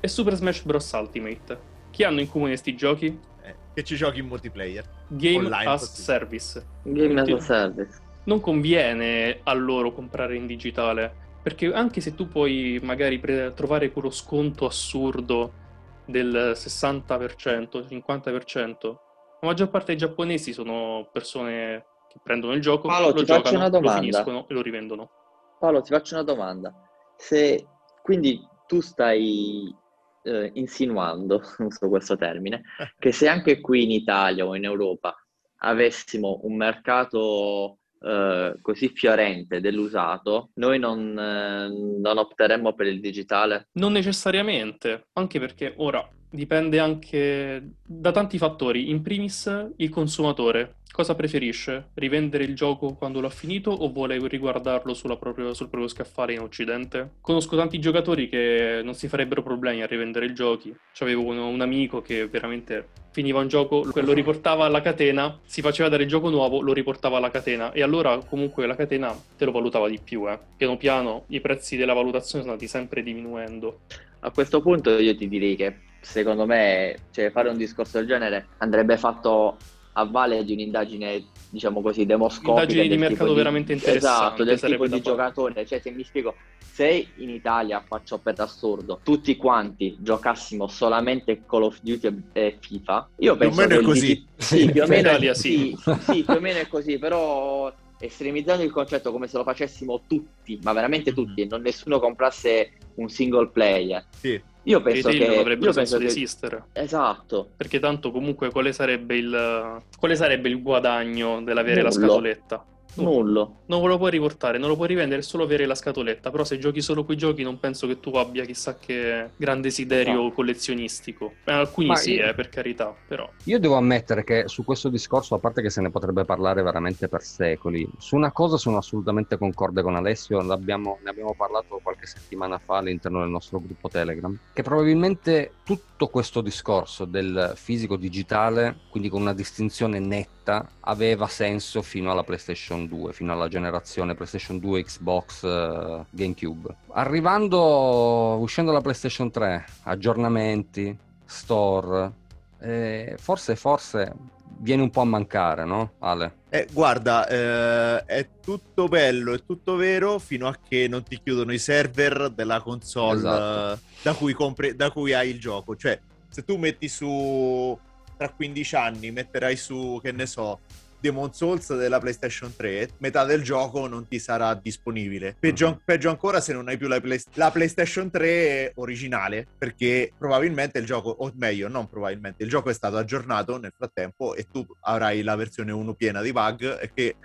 Speaker 5: e Super Smash Bros. Ultimate. Chi hanno in comune questi giochi?
Speaker 2: Eh, che ci giochi in multiplayer.
Speaker 5: Game
Speaker 2: Online
Speaker 5: as
Speaker 2: possibile.
Speaker 5: Service.
Speaker 3: Game as service.
Speaker 5: Non conviene a loro comprare in digitale, perché anche se tu puoi magari pre- trovare quello sconto assurdo del 60%, 50%, la maggior parte dei giapponesi sono persone che prendono il gioco,
Speaker 3: Paolo,
Speaker 5: lo giocano, lo finiscono e lo rivendono.
Speaker 3: Paolo, ti faccio una domanda. Se quindi tu stai eh, insinuando, <laughs> uso questo termine, <laughs> che se anche qui in Italia o in Europa avessimo un mercato eh, così fiorente dell'usato, noi non, eh, non opteremmo per il digitale?
Speaker 5: Non necessariamente, anche perché ora dipende anche da tanti fattori. In primis, il consumatore. Cosa preferisce? Rivendere il gioco quando l'ha finito o vuole riguardarlo sulla proprio- sul proprio scaffale in Occidente? Conosco tanti giocatori che non si farebbero problemi a rivendere i giochi. C'avevo uno- un amico che veramente finiva un gioco, lo riportava alla catena, si faceva dare il gioco nuovo, lo riportava alla catena e allora comunque la catena te lo valutava di più. Eh. Piano piano i prezzi della valutazione sono andati sempre diminuendo.
Speaker 3: A questo punto io ti direi che secondo me cioè, fare un discorso del genere andrebbe fatto a valle di un'indagine, diciamo così, demoscopica.
Speaker 5: Indagini di mercato
Speaker 3: tipo
Speaker 5: veramente interessanti,
Speaker 3: Esatto, del tipo di giocatore. Cioè, se mi spiego, se in Italia, faccio per assurdo, tutti quanti giocassimo solamente Call of Duty e FIFA, io
Speaker 2: Più o
Speaker 3: penso
Speaker 2: meno
Speaker 3: che
Speaker 2: è così.
Speaker 3: digi- Sì, più o
Speaker 5: In
Speaker 3: meno,
Speaker 5: Italia
Speaker 3: sì, sì, più o meno è così, però estremizzando il concetto come se lo facessimo tutti, ma veramente tutti, e non nessuno comprasse un single player.
Speaker 2: Sì.
Speaker 3: Io penso che...
Speaker 5: non avrebbero senso di
Speaker 3: che-
Speaker 5: esistere.
Speaker 3: Esatto.
Speaker 5: Perché tanto comunque quale sarebbe il, quale sarebbe il guadagno dell'avere la
Speaker 3: Nullo.
Speaker 5: scatoletta?
Speaker 3: Nullo.
Speaker 5: Non lo puoi riportare, non lo puoi rivendere, è solo avere la scatoletta. Però se giochi solo quei giochi non penso che tu abbia chissà che gran desiderio
Speaker 3: No.
Speaker 5: collezionistico. Eh, alcuni
Speaker 1: Ma
Speaker 5: sì,
Speaker 1: io-
Speaker 5: eh, per carità, però.
Speaker 1: Io devo ammettere che su questo discorso, a parte che se ne potrebbe parlare veramente per secoli, su una cosa sono assolutamente concorde con Alessio, ne abbiamo parlato qualche settimana fa all'interno del nostro gruppo Telegram, che probabilmente tutto questo discorso del fisico digitale, quindi con una distinzione netta, aveva senso fino alla PlayStation 2, fino alla generazione PlayStation 2, Xbox, eh, GameCube. Arrivando, uscendo la PlayStation 3, aggiornamenti, store, eh, forse, forse viene un po' a mancare, no, Ale?
Speaker 2: Eh, guarda, eh, è tutto bello, è tutto vero fino a che non ti chiudono i server della console
Speaker 1: Esatto.
Speaker 2: da, cui compri- da cui hai il gioco. Cioè, se tu metti su tra 15 anni, metterai su, che ne so, Demon Souls della PlayStation 3, metà del gioco non ti sarà disponibile. Peggio,
Speaker 1: Mhm.
Speaker 2: peggio ancora se non hai più la, Play- la PlayStation 3 originale, perché probabilmente il gioco, o meglio, non probabilmente, il gioco è stato aggiornato nel frattempo e tu avrai la versione 1 piena di bug e che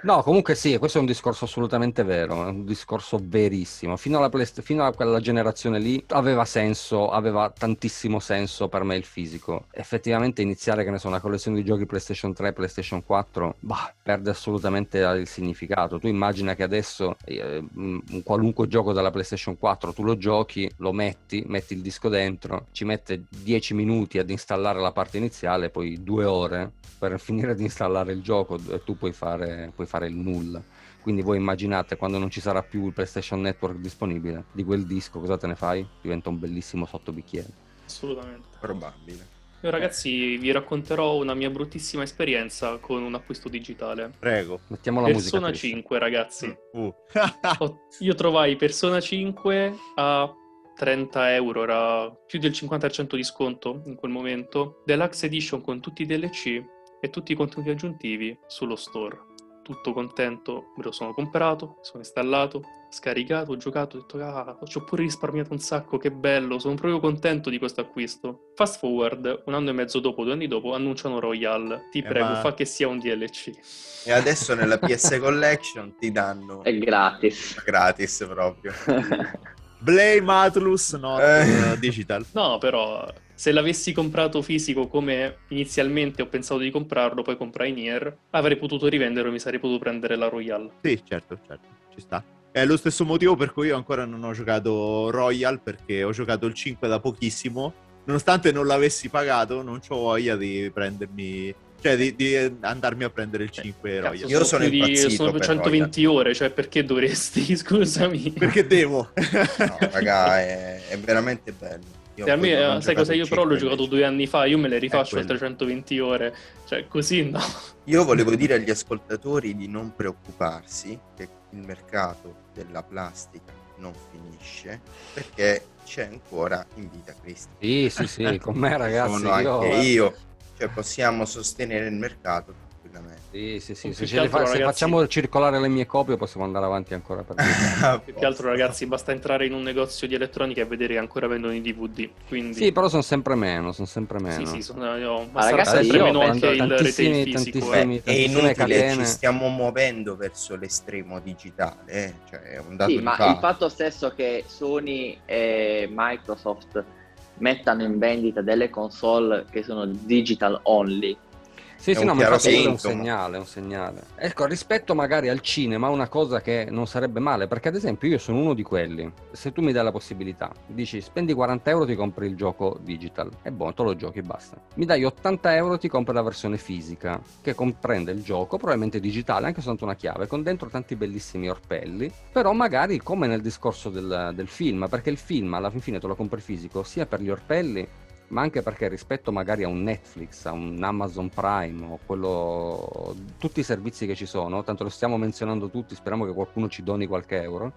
Speaker 1: No, comunque sì, questo è un discorso assolutamente vero, è un discorso verissimo. Fino alla, Playst- fino a quella generazione lì aveva senso, aveva tantissimo senso per me il fisico. Effettivamente iniziare, che ne so, una collezione di giochi PlayStation 3, PlayStation 4, bah, perde assolutamente il significato. Tu immagina che adesso eh, un un qualunque gioco della PlayStation 4, tu lo giochi, lo metti, metti il disco dentro, ci mette 10 minuti ad installare la parte iniziale, poi due ore per <laughs> finire di installare il gioco e tu puoi fare, puoi fare il nulla. Quindi voi immaginate quando non ci sarà più il PlayStation Network disponibile di quel disco, cosa te ne fai? Diventa un bellissimo sottobicchiere.
Speaker 5: Assolutamente.
Speaker 4: Probabile.
Speaker 5: Io ragazzi vi racconterò una mia bruttissima esperienza con un acquisto digitale.
Speaker 2: Prego.
Speaker 1: Mettiamo la
Speaker 5: Persona
Speaker 1: musica. triste.
Speaker 5: 5 ragazzi.
Speaker 2: Uh.
Speaker 5: Io trovai Persona 5 a 30 euro, era più del 50% di sconto in quel momento. Deluxe Edition con tutti i DLC e tutti i contenuti aggiuntivi sullo store. Tutto contento, me lo sono comprato, sono installato, scaricato, ho giocato, ho detto ah, ci ho pure risparmiato un sacco, che bello, sono proprio contento di questo acquisto. Fast forward, un anno e mezzo dopo, due anni dopo, annunciano Royal. Ti
Speaker 2: Eh,
Speaker 5: prego,
Speaker 2: ma-
Speaker 5: fa che sia un DLC.
Speaker 4: E adesso nella PS Collection ti danno
Speaker 3: È gratis.
Speaker 4: gratis proprio. <laughs>
Speaker 2: Blame Atlus, not
Speaker 4: Eh.
Speaker 2: uh, digital.
Speaker 5: No, però se l'avessi comprato fisico come inizialmente ho pensato di comprarlo, poi comprai Nier, avrei potuto rivenderlo e mi sarei potuto prendere la Royal.
Speaker 2: Sì, certo, certo, ci sta. È lo stesso motivo per cui io ancora non ho giocato Royal, perché ho giocato il 5 da pochissimo. Nonostante non l'avessi pagato, non ho voglia di prendermi... Cioè, di, di andarmi a prendere il 5
Speaker 5: Cazzo,
Speaker 2: Royal.
Speaker 4: Io sono impazzito
Speaker 5: sono
Speaker 4: per
Speaker 5: 120 ore, cioè perché dovresti, <laughs> scusami.
Speaker 2: Perché devo?
Speaker 4: No, raga, è, è veramente bello.
Speaker 5: A me, eh, sai
Speaker 4: giocato
Speaker 5: cosa? Io però l'ho
Speaker 4: 5
Speaker 5: giocato due anni fa, io me le rifaccio altre 120 ore, cioè così no.
Speaker 4: Io volevo <laughs> dire agli ascoltatori di non preoccuparsi che il mercato della plastica non finisce perché c'è ancora in vita Cristo.
Speaker 1: Sì, sì, sì, con me <laughs> ragazzi.
Speaker 4: Sono
Speaker 1: io-
Speaker 4: anche io, cioè possiamo sostenere il mercato tranquillamente.
Speaker 1: Sì, sì, sì.
Speaker 5: Più
Speaker 1: Se, ce
Speaker 5: altro,
Speaker 1: fa- se
Speaker 5: ragazzi-
Speaker 1: facciamo circolare le mie copie possiamo andare avanti ancora per. <laughs>
Speaker 5: Più che altro ragazzi basta entrare in un negozio di elettronica e vedere che ancora vendono i DVD, quindi...
Speaker 1: Sì, però sono sempre meno, sono sempre meno.
Speaker 5: Sì, sì, sono, io,
Speaker 3: Ma ragazzi,
Speaker 5: sempre
Speaker 3: io
Speaker 5: meno
Speaker 3: penso-
Speaker 5: anche il
Speaker 1: tantissimi-
Speaker 5: retail fisico.
Speaker 1: tantissimi-
Speaker 5: eh.
Speaker 4: Beh, è
Speaker 1: tantissime
Speaker 4: inutile,
Speaker 1: catene.
Speaker 4: ci stiamo muovendo verso l'estremo digitale, eh, cioè è un dato
Speaker 3: Sì,
Speaker 4: di
Speaker 3: ma
Speaker 4: fatto.
Speaker 3: il fatto stesso che Sony e Microsoft mettano in vendita delle console che sono digital only,
Speaker 1: Sì,
Speaker 4: È
Speaker 1: sì,
Speaker 4: un
Speaker 1: no, ma infatti è un segnale, è un segnale. Ecco, rispetto magari al cinema, una cosa che non sarebbe male, perché ad esempio io sono uno di quelli, se tu mi dai la possibilità, dici spendi 40 euro ti compri il gioco digital, e buono, te lo giochi e basta. Mi dai 80 euro ti compri la versione fisica, che comprende il gioco, probabilmente digitale, anche soltanto una chiave, con dentro tanti bellissimi orpelli, però magari come nel discorso del, del film, perché il film alla fin fine te lo compri fisico sia per gli orpelli ma anche perché rispetto magari a un Netflix, a un Amazon Prime o quello, tutti i servizi che ci sono, tanto lo stiamo menzionando tutti, speriamo che qualcuno ci doni qualche euro,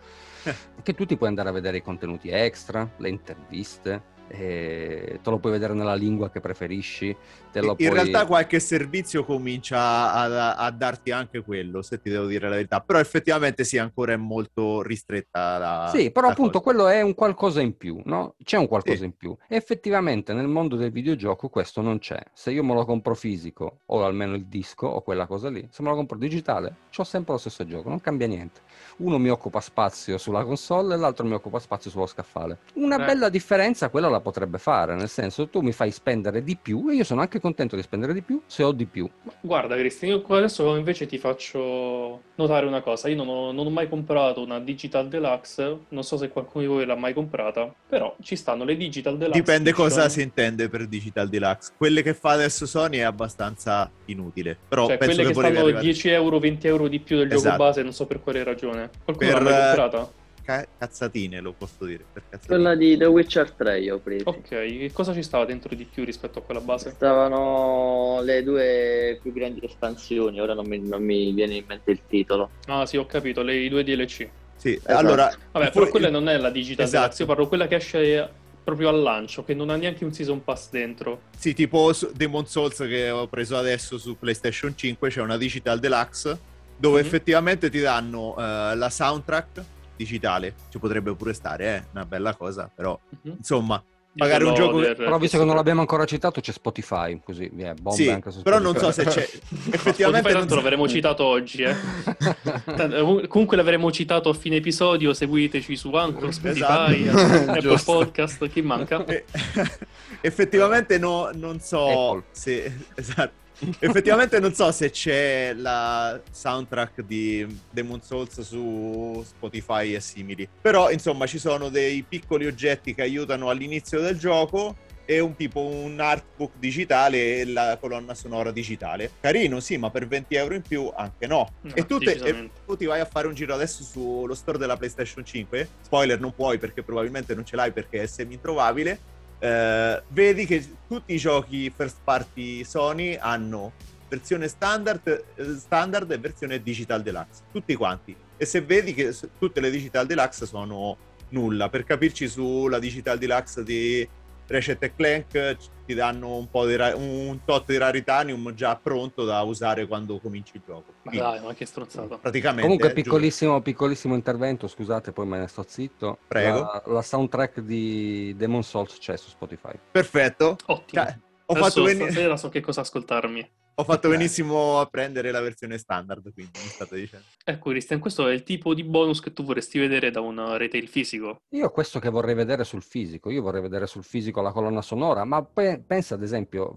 Speaker 1: che tu ti puoi andare a vedere i contenuti extra, le interviste, e te lo puoi vedere nella lingua che preferisci, te lo
Speaker 2: In
Speaker 1: puoi...
Speaker 2: realtà qualche servizio comincia a, a darti anche quello, se ti devo dire la verità. Però effettivamente sì, ancora è molto ristretta la
Speaker 1: Sì, però
Speaker 2: la
Speaker 1: appunto
Speaker 2: cosa.
Speaker 1: quello è un qualcosa in più, no? C'è un qualcosa
Speaker 2: Sì.
Speaker 1: in più. E effettivamente nel mondo del videogioco questo non c'è. Se io me lo compro fisico, o almeno il disco, o quella cosa lì, se me lo compro digitale, ho sempre lo stesso gioco, non cambia niente. Uno mi occupa spazio sulla console e l'altro mi occupa spazio sullo scaffale. Una
Speaker 5: Eh.
Speaker 1: bella differenza quella la potrebbe fare, nel senso tu mi fai spendere di più e io sono anche contento di spendere di più se ho di più.
Speaker 5: Guarda, Cristian, io adesso invece ti faccio notare una cosa. Io non ho, non ho mai comprato una Digital Deluxe, non so se qualcuno di voi l'ha mai comprata, però ci stanno le Digital Deluxe.
Speaker 2: Dipende
Speaker 5: Edition.
Speaker 2: cosa si intende per Digital Deluxe. Quelle che fa adesso Sony è abbastanza inutile. Però
Speaker 5: Cioè,
Speaker 2: penso
Speaker 5: quelle che
Speaker 2: che
Speaker 5: stanno
Speaker 2: arrivare.
Speaker 5: 10 euro, 20 euro di più del gioco
Speaker 2: Esatto.
Speaker 5: base, non so per quale ragione. Qualcuno
Speaker 2: Per,
Speaker 5: l'ha mai comprata?
Speaker 2: Ca- cazzatine, lo posso dire.
Speaker 3: Quella di The Witcher 3 io ho preso.
Speaker 5: Ok, che cosa ci stava dentro di più rispetto a quella base?
Speaker 3: Stavano le due più grandi espansioni, ora non mi, non mi viene in mente il titolo.
Speaker 5: Ah, sì, ho capito, le, i due DLC.
Speaker 2: Sì,
Speaker 3: Esatto.
Speaker 2: allora...
Speaker 5: Vabbè, però quella
Speaker 2: il-
Speaker 5: non è la Digital
Speaker 2: Esatto.
Speaker 5: Deluxe, io parlo quella che esce proprio al lancio, che non ha neanche un Season Pass dentro.
Speaker 2: Sì, tipo Demon Souls che ho preso adesso su PlayStation 5, c'è una Digital Deluxe dove
Speaker 5: Mhm.
Speaker 2: effettivamente ti danno eh, la soundtrack digitale. Ci potrebbe pure stare, è una bella cosa, però
Speaker 5: Mhm.
Speaker 2: insomma, Magari un gioco-
Speaker 5: per
Speaker 1: Però visto che non
Speaker 5: PS3.
Speaker 1: l'abbiamo ancora citato c'è Spotify, così via, bombe
Speaker 2: sì,
Speaker 1: anche su
Speaker 2: però non so se c'è <laughs> effettivamente
Speaker 5: Spotify tanto l'avremo citato oggi, eh. <laughs> Tanto- Comunque l'avremo citato a fine episodio, seguiteci su Anchor, Spotify,
Speaker 2: Esatto. <laughs>
Speaker 5: Apple. Podcast, chi manca?
Speaker 2: Eh, effettivamente no, non so
Speaker 1: Apple.
Speaker 2: se esatto. <laughs> effettivamente non so se c'è la soundtrack di Demon Souls su Spotify e simili. Però insomma ci sono dei piccoli oggetti che aiutano all'inizio del gioco e un tipo un artbook digitale e la colonna sonora digitale. Carino, sì, ma per 20 euro in più anche no.
Speaker 5: No,
Speaker 2: e tu, te- e tu ti vai a fare un giro adesso sullo store della PlayStation 5. Spoiler, non puoi perché probabilmente non ce l'hai perché è semi introvabile. Eh, vedi che tutti i giochi first party Sony hanno versione standard, eh, standard e versione digital deluxe, tutti quanti. E se vedi che tutte le digital deluxe sono nulla, per capirci sulla digital deluxe di Ratchet e Clank eh, ti danno un po' di ra- un tot di raritanium già pronto da usare quando cominci il gioco.
Speaker 5: Ma
Speaker 2: Quindi,
Speaker 5: dai, ma che stronzata.
Speaker 2: praticamente
Speaker 1: Comunque,
Speaker 2: giochi-
Speaker 1: piccolissimo, piccolissimo intervento, scusate, poi me ne sto zitto.
Speaker 2: Prego.
Speaker 1: La, la soundtrack di Demon Souls c'è su Spotify.
Speaker 2: Perfetto.
Speaker 5: Ottimo.
Speaker 2: Cioè, ho,
Speaker 5: Adesso
Speaker 2: fatto veni-
Speaker 5: stasera so che cosa ascoltarmi.
Speaker 2: Ho fatto benissimo a prendere la versione standard, quindi mi state dicendo.
Speaker 5: Ecco, Christian, questo è il tipo di bonus che tu vorresti vedere da un retail fisico.
Speaker 1: Io questo che vorrei vedere sul fisico, io vorrei vedere sul fisico la colonna sonora, ma pe- pensa ad esempio,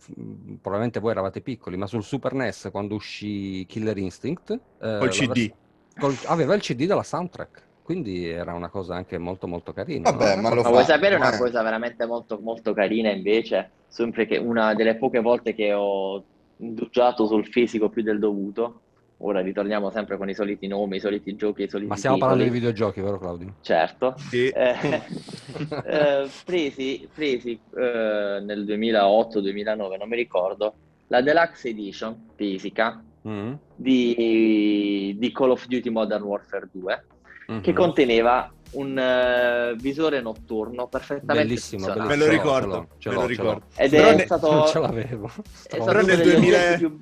Speaker 1: probabilmente voi eravate piccoli, ma sul Super NES quando uscì Killer Instinct, eh,
Speaker 2: Col CD.
Speaker 1: vers- col- aveva il CD della soundtrack, quindi era una cosa anche molto molto carina.
Speaker 4: Vabbè,
Speaker 1: no?
Speaker 4: ma lo
Speaker 3: Ma vuoi
Speaker 4: fa,
Speaker 3: sapere una
Speaker 4: eh.
Speaker 3: cosa veramente molto, molto carina invece? Sempre che una delle poche volte che ho indugiato sul fisico più del dovuto. Ora ritorniamo sempre con i soliti nomi, i soliti giochi, i soliti
Speaker 1: Ma stiamo parlando di
Speaker 3: titoli.
Speaker 1: videogiochi, vero Claudio?
Speaker 3: Certo.
Speaker 2: Sì.
Speaker 3: Eh, <laughs> eh, presi presi eh, nel 2008-2009, non mi ricordo, la Deluxe Edition fisica
Speaker 1: Mm?
Speaker 3: di, di Call of Duty Modern Warfare 2 che
Speaker 1: Mhm.
Speaker 3: conteneva un eh, visore notturno perfettamente
Speaker 1: Bellissimo,
Speaker 3: funzionante.
Speaker 2: Me lo ricordo,
Speaker 1: ce l'ho, ce
Speaker 2: me
Speaker 1: l'ho,
Speaker 2: lo
Speaker 1: ce l'ho.
Speaker 2: ricordo.
Speaker 3: Ed
Speaker 2: Però
Speaker 3: è
Speaker 2: ne-
Speaker 3: stato,
Speaker 1: Non ce l'avevo.
Speaker 3: è stato
Speaker 2: Però nel
Speaker 3: degli
Speaker 2: 2000
Speaker 3: oggetti più...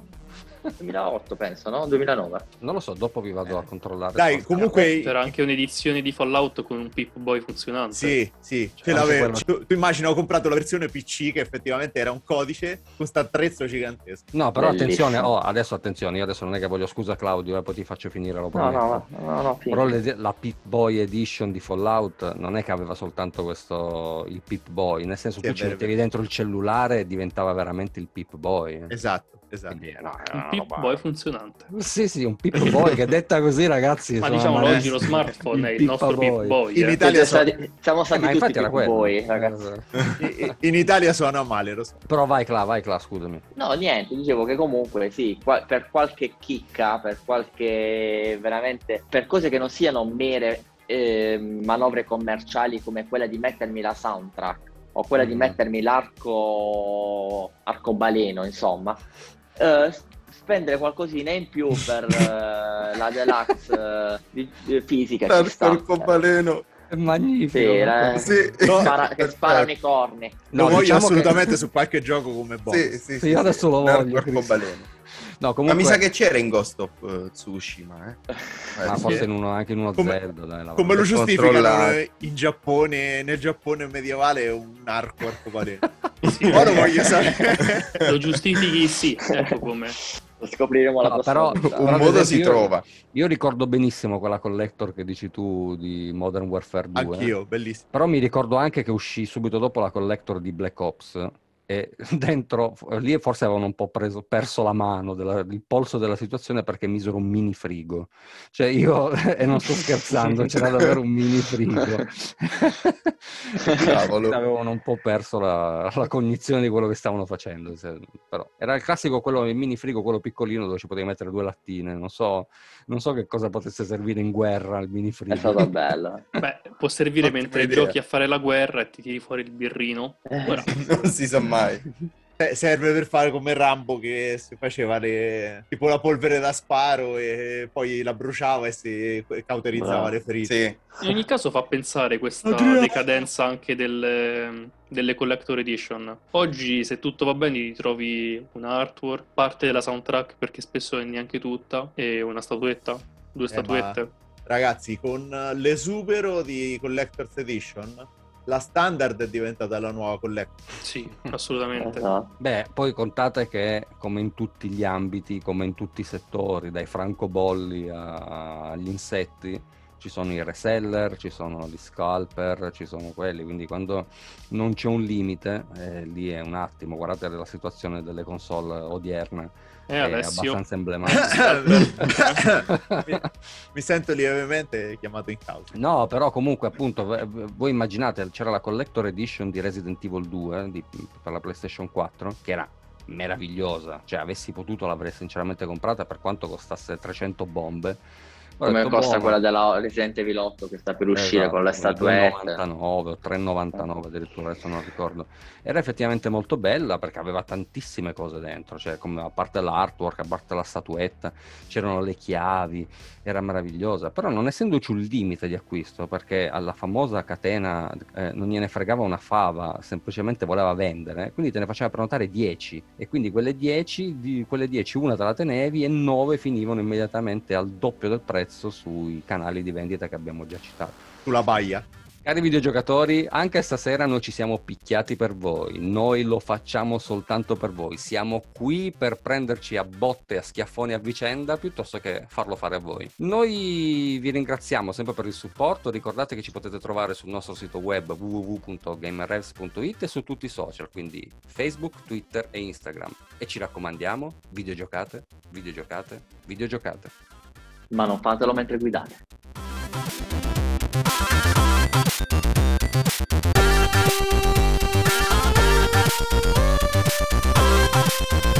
Speaker 3: 2008 penso, no? 2009.
Speaker 1: Non lo so, dopo vi vado a controllare.
Speaker 2: Dai, comunque...
Speaker 5: C'era anche un'edizione di Fallout con un Pip Boy funzionante.
Speaker 2: Sì, sì, ce
Speaker 1: Anche
Speaker 2: l'avevo.
Speaker 1: quello.
Speaker 2: Tu, tu immagina, ho comprato la versione PC che effettivamente era un codice con questo attrezzo gigantesco.
Speaker 1: No, però
Speaker 3: Bellissimo.
Speaker 1: attenzione, oh, adesso attenzione, io adesso non è che voglio scusa Claudio, eh, poi ti faccio finire, lo
Speaker 3: No,
Speaker 1: prometto.
Speaker 3: no, no, no, no,
Speaker 1: Però le- la Pip Boy Edition di Fallout non è che aveva soltanto questo il Pip Boy, nel senso
Speaker 2: Sì,
Speaker 1: tu ci mettevi dentro il cellulare e diventava veramente il Pip Boy.
Speaker 2: Esatto, esatto.
Speaker 1: Quindi, no, era
Speaker 5: Un Pip
Speaker 1: roba-
Speaker 5: Boy funzionante.
Speaker 1: Sì, sì, un Pip <laughs> Boy che detta così, ragazzi.
Speaker 5: Ma diciamo
Speaker 1: una-
Speaker 5: oggi lo smartphone è il nostro Pip Boy.
Speaker 2: In
Speaker 5: eh.
Speaker 2: Italia so-
Speaker 3: stati- siamo
Speaker 1: Eh,
Speaker 3: stati
Speaker 1: ma
Speaker 3: tutti Pip. Boy, ragazzi.
Speaker 1: Eh,
Speaker 2: In Italia suona male, lo so.
Speaker 1: Però vai Cla, vai Cla, scusami.
Speaker 3: No, niente, dicevo che comunque sì, qua- per qualche chicca, per qualche veramente, per cose che non siano mere eh, manovre commerciali come quella di mettermi la soundtrack o quella di
Speaker 1: Mhm.
Speaker 3: mettermi l'arco arcobaleno, insomma, eh, spendere qualcosina in più per eh, la deluxe eh, di- di- fisica ci sta.
Speaker 4: L'arcobaleno.
Speaker 1: È magnifico.
Speaker 3: Sì, la-
Speaker 4: Sì.
Speaker 3: che, spara- che sparano i corni.
Speaker 1: No,
Speaker 2: lo voglio
Speaker 1: diciamo che-
Speaker 2: assolutamente su qualche gioco come bonus.
Speaker 4: Sì, sì,
Speaker 1: Sì, io adesso lo voglio. No,
Speaker 4: Ma
Speaker 1: comunque...
Speaker 4: mi sa che c'era in Ghost of eh, Tsushima, eh.
Speaker 1: Ma
Speaker 4: Eh,
Speaker 1: forse
Speaker 4: sì.
Speaker 1: in uno, anche in uno
Speaker 2: Come-
Speaker 1: Zelda, dai, la-
Speaker 2: Come lo
Speaker 4: Per
Speaker 2: giustificano eh, in Giappone, nel Giappone medievale un arco arcobaleno. <laughs>
Speaker 5: Sì.
Speaker 2: Ora lo voglio sapere. <laughs>
Speaker 5: Lo giustifichi sì, ecco come.
Speaker 3: Lo scopriremo la
Speaker 1: No,
Speaker 3: prossima
Speaker 1: però-
Speaker 3: volta.
Speaker 4: Un
Speaker 1: Però, ad
Speaker 4: modo si
Speaker 1: io-
Speaker 4: trova.
Speaker 1: Io ricordo benissimo quella collector che dici tu di Modern Warfare 2.
Speaker 2: Anch'io, bellissimo.
Speaker 1: Però mi ricordo anche che uscì subito dopo la collector di Black Ops e <laughs> dentro, lì forse avevano un po' preso- perso la mano, della- il polso della situazione perché misero un mini frigo. Cioè io, <laughs> e non sto scherzando, c'era davvero un mini frigo. <laughs>
Speaker 4: Cavolo.
Speaker 1: Avevano un po' perso la, la cognizione di quello che stavano facendo. però era il classico, quello, il mini frigo, quello piccolino dove ci potevi mettere due lattine. Non so, non so che cosa potesse servire in guerra il mini frigo.
Speaker 3: È stato bello.
Speaker 5: Beh, può servire
Speaker 2: Ottima
Speaker 5: mentre
Speaker 2: idea.
Speaker 5: giochi a fare la guerra e ti tiri fuori il birrino.
Speaker 3: Eh,
Speaker 5: Ora,
Speaker 4: Non si sa mai.
Speaker 2: Eh, Serve per fare come Rambo che si faceva le... tipo la polvere da sparo e poi la bruciava e si cauterizzava
Speaker 3: Bravo.
Speaker 2: le ferite.
Speaker 4: Sì.
Speaker 5: in ogni caso fa pensare questa
Speaker 2: Adriano.
Speaker 5: decadenza anche delle, delle collector edition. Oggi, se tutto va bene, ti trovi un artwork, parte della soundtrack, perché spesso è neanche tutta, e una statuetta, due
Speaker 2: Eh,
Speaker 5: statuette.
Speaker 2: Ragazzi, con l'esubero di Collector's Edition, la standard è diventata la nuova collector.
Speaker 5: Sì, assolutamente.
Speaker 3: esatto.
Speaker 1: Beh, poi contate che come in tutti gli ambiti, come in tutti i settori, dai francobolli a- agli insetti, ci sono i reseller, ci sono gli scalper, ci sono quelli, quindi quando non c'è un limite, eh, lì è un attimo, guardate la situazione delle console odierne,
Speaker 5: Eh,
Speaker 1: è
Speaker 5: Alessio,
Speaker 1: abbastanza <laughs> emblematica.
Speaker 2: mi, mi sento lievemente chiamato in causa.
Speaker 1: No, però comunque appunto voi immaginate c'era la collector edition di Resident Evil 2 di- per la PlayStation 4 che era meravigliosa, cioè avessi potuto l'avrei sinceramente comprata per quanto costasse 300 bombe,
Speaker 3: Come costa
Speaker 1: buono.
Speaker 3: quella della Resident Evil 8 che sta per uscire
Speaker 1: Esatto,
Speaker 3: con le statuette.
Speaker 1: 2,99 o 3,99 addirittura, adesso non ricordo. Era effettivamente molto bella perché aveva tantissime cose dentro, cioè come, a parte l'artwork, a parte la statuetta, c'erano le chiavi, era meravigliosa. Però non essendoci un limite di acquisto, perché alla famosa catena eh, non gliene fregava una fava, semplicemente voleva vendere, quindi te ne faceva prenotare 10 e quindi quelle 10, di quelle 10 una te la tenevi e 9 finivano immediatamente al doppio del prezzo sui canali di vendita che abbiamo già citato.
Speaker 2: Sulla baia.
Speaker 1: Cari videogiocatori, anche stasera noi ci siamo picchiati per voi, noi lo facciamo soltanto per voi, siamo qui per prenderci a botte, a schiaffoni a vicenda piuttosto che farlo fare a voi. Noi vi ringraziamo sempre per il supporto, ricordate che ci potete trovare sul nostro sito web www.gamerrevs.it e su tutti i social, quindi Facebook, Twitter e Instagram. E ci raccomandiamo, videogiocate, videogiocate, videogiocate
Speaker 3: ma non fatelo mentre guidate. Thank